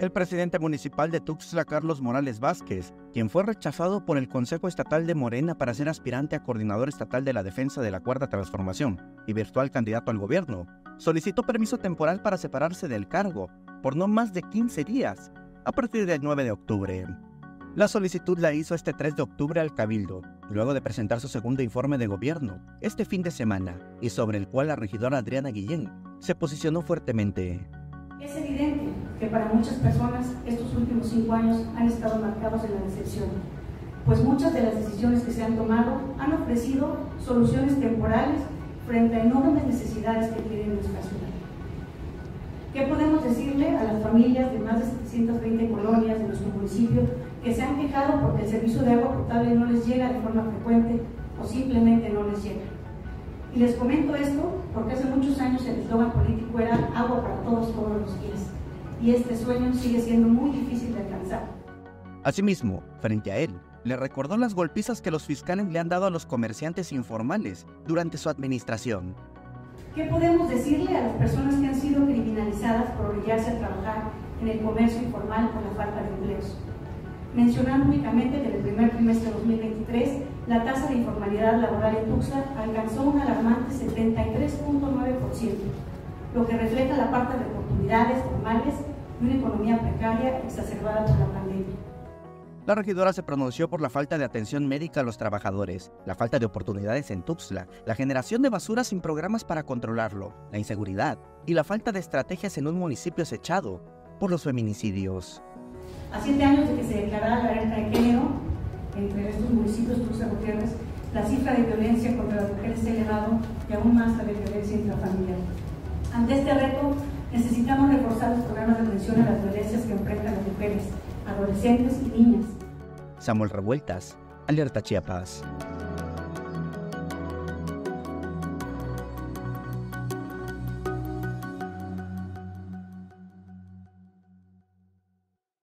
El presidente municipal de Tuxtla, Carlos Morales Vázquez, quien fue rechazado por el Consejo Estatal de Morena para ser aspirante a coordinador estatal de la defensa de la Cuarta Transformación y virtual candidato al gobierno, solicitó permiso temporal para separarse del cargo por no más de 15 días, a partir del 9 de octubre. La solicitud la hizo este 3 de octubre al Cabildo, luego de presentar su segundo informe de gobierno este fin de semana, y sobre el cual la regidora Adriana Guillén se posicionó fuertemente. Es evidente que para muchas personas estos últimos cinco años han estado marcados en la decepción, pues muchas de las decisiones que se han tomado han ofrecido soluciones temporales frente a enormes necesidades que tiene nuestra ciudad. ¿Qué podemos decirle a las familias de más de 720 colonias de nuestro municipio que se han quejado porque el servicio de agua potable no les llega de forma frecuente o simplemente no les llega? Y les comento esto porque hace muchos años el eslogan político era agua para todos todos los días. Y este sueño sigue siendo muy difícil de alcanzar. Asimismo, frente a él, le recordó las golpizas que los fiscales le han dado a los comerciantes informales durante su administración. ¿Qué podemos decirle a las personas que han sido criminalizadas por obligarse a trabajar en el comercio informal por la falta de empleos? Mencionando únicamente que en el primer trimestre de 2023 la tasa de informalidad laboral en Tuxtla alcanzó un alarmante 73.9%, lo que refleja la falta de oportunidades formales y una economía precaria exacerbada por la pandemia. La regidora se pronunció por la falta de atención médica a los trabajadores, la falta de oportunidades en Tuxtla, la generación de basura sin programas para controlarlo, la inseguridad y la falta de estrategias en un municipio acechado por los feminicidios. A siete años de que se declarara la alerta de género entre estos municipios Tuxtla Gutiérrez, la cifra de violencia contra las mujeres se ha elevado y aún más la de violencia intrafamiliar. Ante este reto, necesitamos reforzar los programas de atención a las violencias que enfrentan las mujeres, adolescentes y niñas. Samuel Revueltas, Alerta Chiapas.